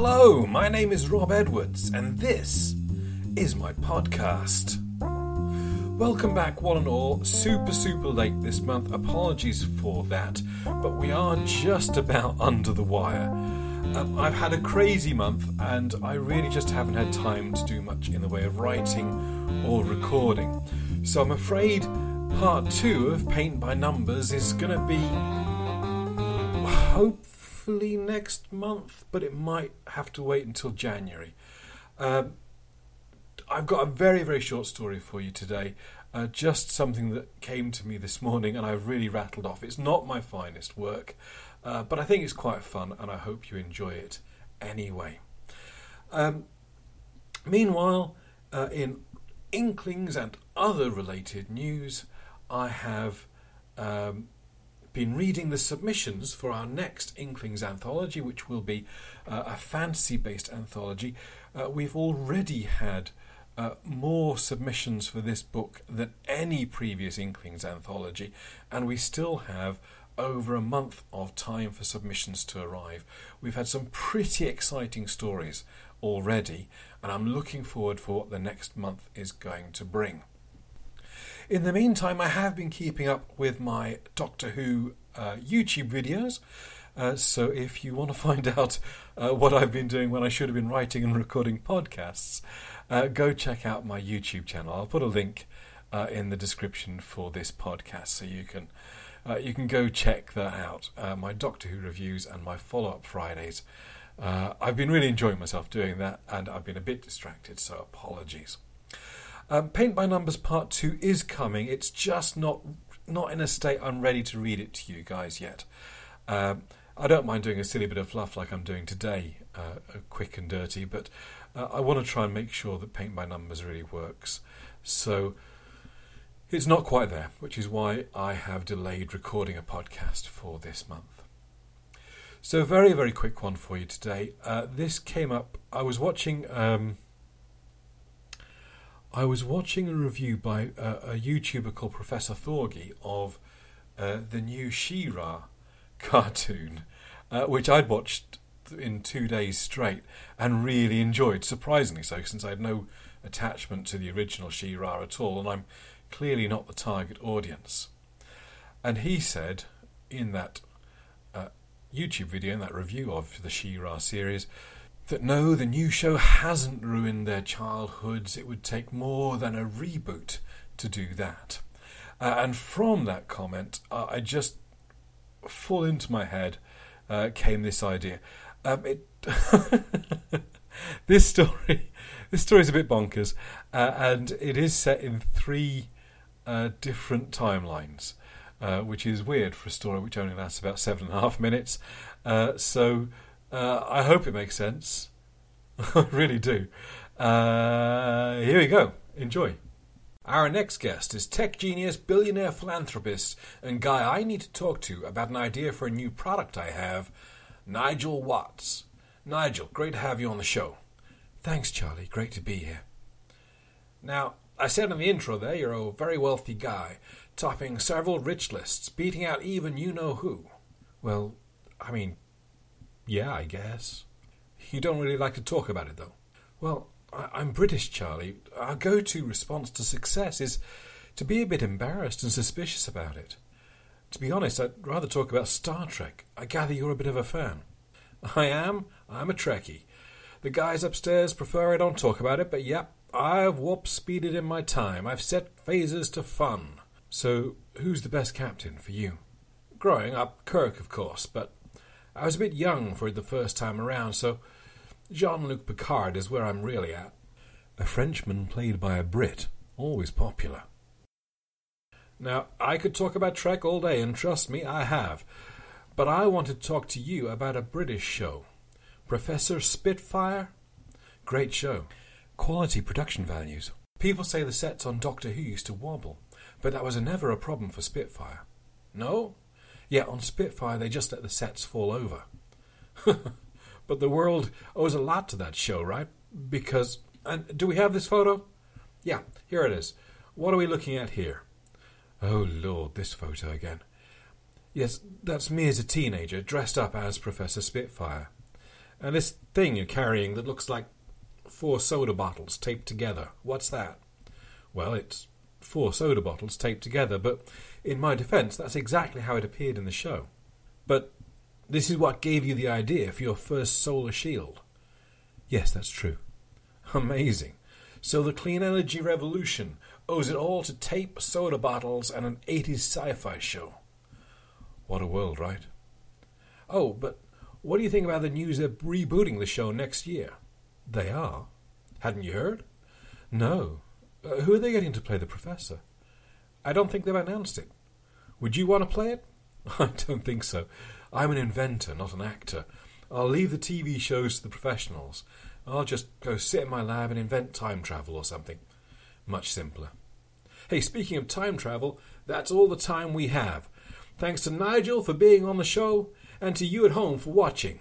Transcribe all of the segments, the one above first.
Hello, my name is Rob Edwards, and this is my podcast. Welcome back, one and all. Super, super late this month. Apologies for that, but we are just about under the wire. Um, I've had a crazy month, and I really just haven't had time to do much in the way of writing or recording. So I'm afraid part two of Paint by Numbers is going to be hopefully next month, but it might have to wait until January. Um, I've got a very, very short story for you today. Uh, just something that came to me this morning and I've really rattled off. It's not my finest work, uh, but I think it's quite fun and I hope you enjoy it anyway. Um, meanwhile, uh, in Inklings and other related news, I have um, been reading the submissions for our next Inklings anthology, which will be uh, a fantasy based anthology. Uh, we've already had uh, more submissions for this book than any previous Inklings anthology, and we still have over a month of time for submissions to arrive. We've had some pretty exciting stories already, and I'm looking forward for what the next month is going to bring. In the meantime, I have been keeping up with my Doctor Who uh, YouTube videos. Uh, so if you want to find out uh, what I've been doing when I should have been writing and recording podcasts, uh, go check out my YouTube channel. I'll put a link uh, in the description for this podcast, so you can uh, you can go check that out. my Doctor Who reviews and my follow up Fridays. I've been really enjoying myself doing that, and I've been a bit distracted, so apologies. Um, Paint by Numbers Part 2 is coming. It's just not not in a state I'm ready to read it to you guys yet. Um, I don't mind doing a silly bit of fluff like I'm doing today, uh, quick and dirty, but uh, I want to try and make sure that Paint by Numbers really works. So it's not quite there, which is why I have delayed recording a podcast for this month. So, very, very quick one for you today. Uh, this came up, I was watching. Um, I was watching a review by a, YouTuber called Professor Thorgy of uh, the new She-Ra cartoon, uh, which I'd watched in two days straight and really enjoyed, surprisingly so, since I had no attachment to the original She-Ra at all, and I'm clearly not the target audience. And he said in that uh, YouTube video, in that review of the She-Ra series, that no, the new show hasn't ruined their childhoods. It would take more than a reboot to do that. Uh, and from that comment, uh, I just full into my head uh, came this idea. Um, it this story, this story is a bit bonkers, uh, and it is set in three uh, different timelines. Uh, which is weird for a story which only lasts about seven and a half minutes. so uh, I hope it makes sense. I really do. Uh, here we go. Enjoy. Our next guest is tech genius, billionaire philanthropist, and guy I need to talk to about an idea for a new product I have, Nigel Watts. Nigel, great to have you on the show. Thanks, Charlie. Great to be here. Now, I said in the intro there you're a very wealthy guy, topping several rich lists, beating out even you know who. Well, I mean, yeah, I guess. You don't really like to talk about it, though. Well, I- am British, Charlie. Our go to response to success is to be a bit embarrassed and suspicious about it. To be honest, I'd rather talk about Star Trek. I gather you're a bit of a fan. I am. I'm a Trekkie. The guys upstairs prefer I don't talk about it, but yep, I've warp speeded in my time. I've set phasers to fun. So, who's the best captain for you? Growing up, Kirk, of course, but I was a bit young for it the first time around, so Jean Luc Picard is where I'm really at. A Frenchman played by a Brit, always popular. Now, I could talk about Trek all day, and trust me, I have. But I want to talk to you about a British show. Professor Spitfire? Great show. Quality production values. People say the sets on Doctor Who used to wobble, but that was never a problem for Spitfire. No? Yet on Spitfire they just let the sets fall over. but the world owes a lot to that show, right? Because. And do we have this photo? Yeah, here it is. What are we looking at here? Oh, Lord, this photo again. Yes, that's me as a teenager, dressed up as Professor Spitfire. And this thing you're carrying that looks like four soda bottles taped together, what's that? Well, it's four soda bottles taped together, but in my defence, that's exactly how it appeared in the show. But this is what gave you the idea for your first solar shield. Yes, that's true. Amazing. So the clean energy revolution owes it all to tape, soda bottles, and an 80s sci fi show. What a world, right? Oh, but what do you think about the news they're rebooting the show next year? They are. Hadn't you heard? No. Uh, who are they getting to play the professor? I don't think they've announced it. Would you want to play it? I don't think so. I'm an inventor, not an actor. I'll leave the TV shows to the professionals. I'll just go sit in my lab and invent time travel or something. Much simpler. Hey, speaking of time travel, that's all the time we have. Thanks to Nigel for being on the show, and to you at home for watching.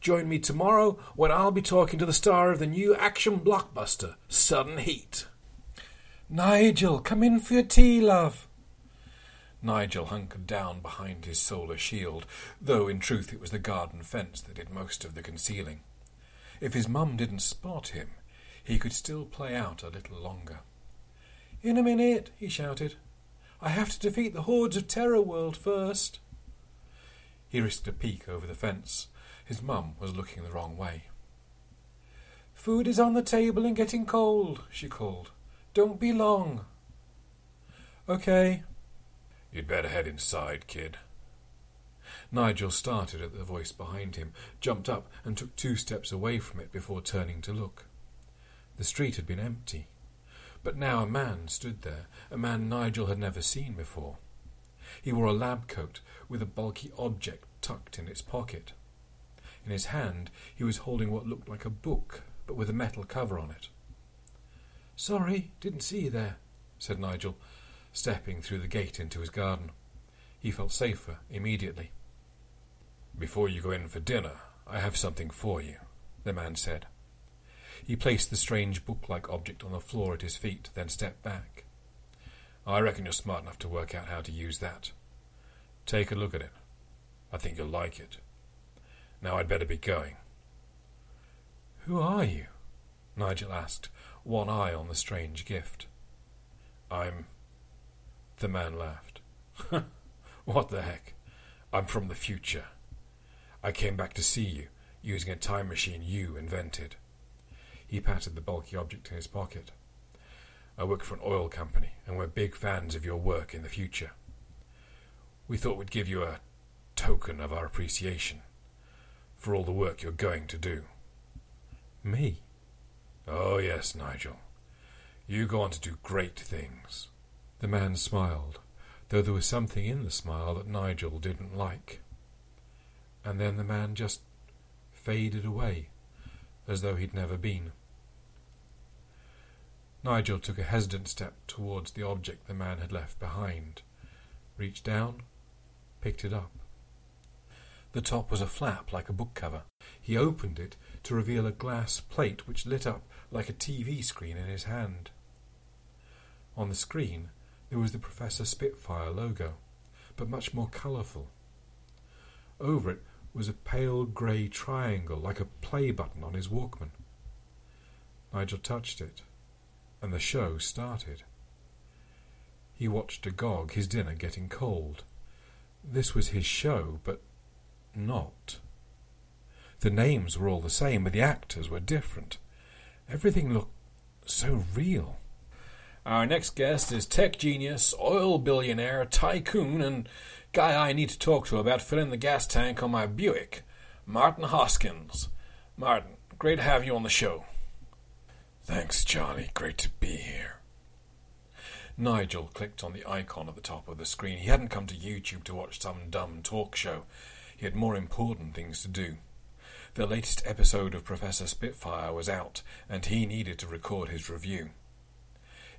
Join me tomorrow when I'll be talking to the star of the new action blockbuster, Sudden Heat. Nigel, come in for your tea, love. Nigel hunkered down behind his solar shield, though in truth it was the garden fence that did most of the concealing. If his mum didn't spot him, he could still play out a little longer. In a minute, he shouted. I have to defeat the hordes of Terror World first. He risked a peek over the fence. His mum was looking the wrong way. Food is on the table and getting cold, she called. Don't be long. Okay, You'd better head inside, kid. Nigel started at the voice behind him, jumped up, and took two steps away from it before turning to look. The street had been empty, but now a man stood there, a man Nigel had never seen before. He wore a lab coat with a bulky object tucked in its pocket. In his hand he was holding what looked like a book, but with a metal cover on it. Sorry, didn't see you there, said Nigel, stepping through the gate into his garden. He felt safer immediately. Before you go in for dinner, I have something for you, the man said. He placed the strange book like object on the floor at his feet, then stepped back. I reckon you're smart enough to work out how to use that. Take a look at it. I think you'll like it. Now I'd better be going. Who are you? Nigel asked, one eye on the strange gift. I'm the man laughed. what the heck? I'm from the future. I came back to see you, using a time machine you invented. He patted the bulky object in his pocket. I work for an oil company, and we're big fans of your work in the future. We thought we'd give you a token of our appreciation for all the work you're going to do. Me? Oh, yes, Nigel. You go on to do great things. The man smiled, though there was something in the smile that Nigel didn't like. And then the man just faded away, as though he'd never been. Nigel took a hesitant step towards the object the man had left behind, reached down, picked it up. The top was a flap like a book cover. He opened it to reveal a glass plate which lit up like a TV screen in his hand. On the screen there was the Professor Spitfire logo, but much more colourful. Over it was a pale grey triangle like a play button on his Walkman. Nigel touched it, and the show started. He watched agog, his dinner getting cold. This was his show, but not. The names were all the same, but the actors were different. Everything looked so real. Our next guest is tech genius, oil billionaire, tycoon, and guy I need to talk to about filling the gas tank on my Buick, Martin Hoskins. Martin, great to have you on the show. Thanks, Charlie. Great to be here. Nigel clicked on the icon at the top of the screen. He hadn't come to YouTube to watch some dumb talk show. He had more important things to do. The latest episode of Professor Spitfire was out, and he needed to record his review.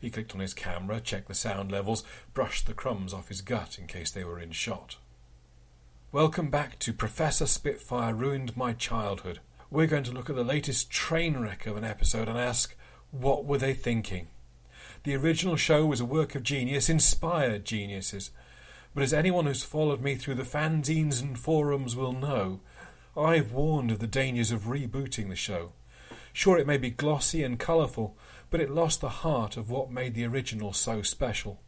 He clicked on his camera, checked the sound levels, brushed the crumbs off his gut in case they were in shot. Welcome back to Professor Spitfire Ruined My Childhood. We're going to look at the latest train wreck of an episode and ask, what were they thinking? The original show was a work of genius, inspired geniuses. But as anyone who's followed me through the fanzines and forums will know, I've warned of the dangers of rebooting the show. Sure, it may be glossy and colourful, but it lost the heart of what made the original so special.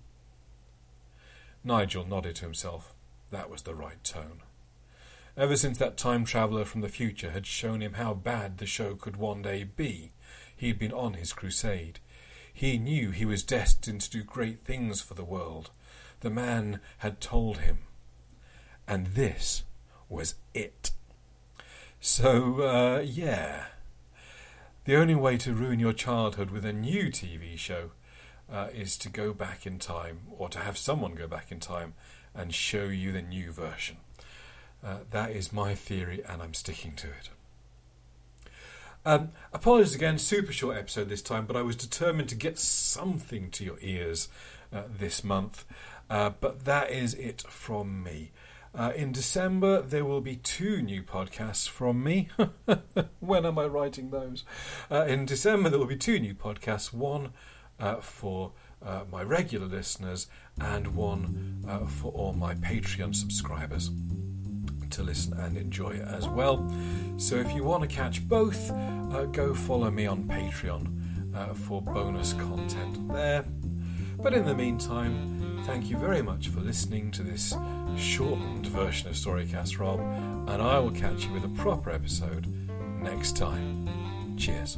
Nigel nodded to himself. That was the right tone. Ever since that time traveller from the future had shown him how bad the show could one day be, he had been on his crusade. He knew he was destined to do great things for the world. The man had told him. And this was it. So, uh, yeah. The only way to ruin your childhood with a new TV show uh, is to go back in time, or to have someone go back in time and show you the new version. Uh, that is my theory, and I'm sticking to it. Um, apologies again, super short episode this time, but I was determined to get something to your ears uh, this month. Uh, but that is it from me. Uh, in December, there will be two new podcasts from me. when am I writing those? Uh, in December, there will be two new podcasts one uh, for uh, my regular listeners and one uh, for all my Patreon subscribers to listen and enjoy as well. So if you want to catch both, uh, go follow me on Patreon for bonus content there. But in the meantime, thank you very much for listening to this shortened version of Storycast Rob, and I will catch you with a proper episode next time. Cheers.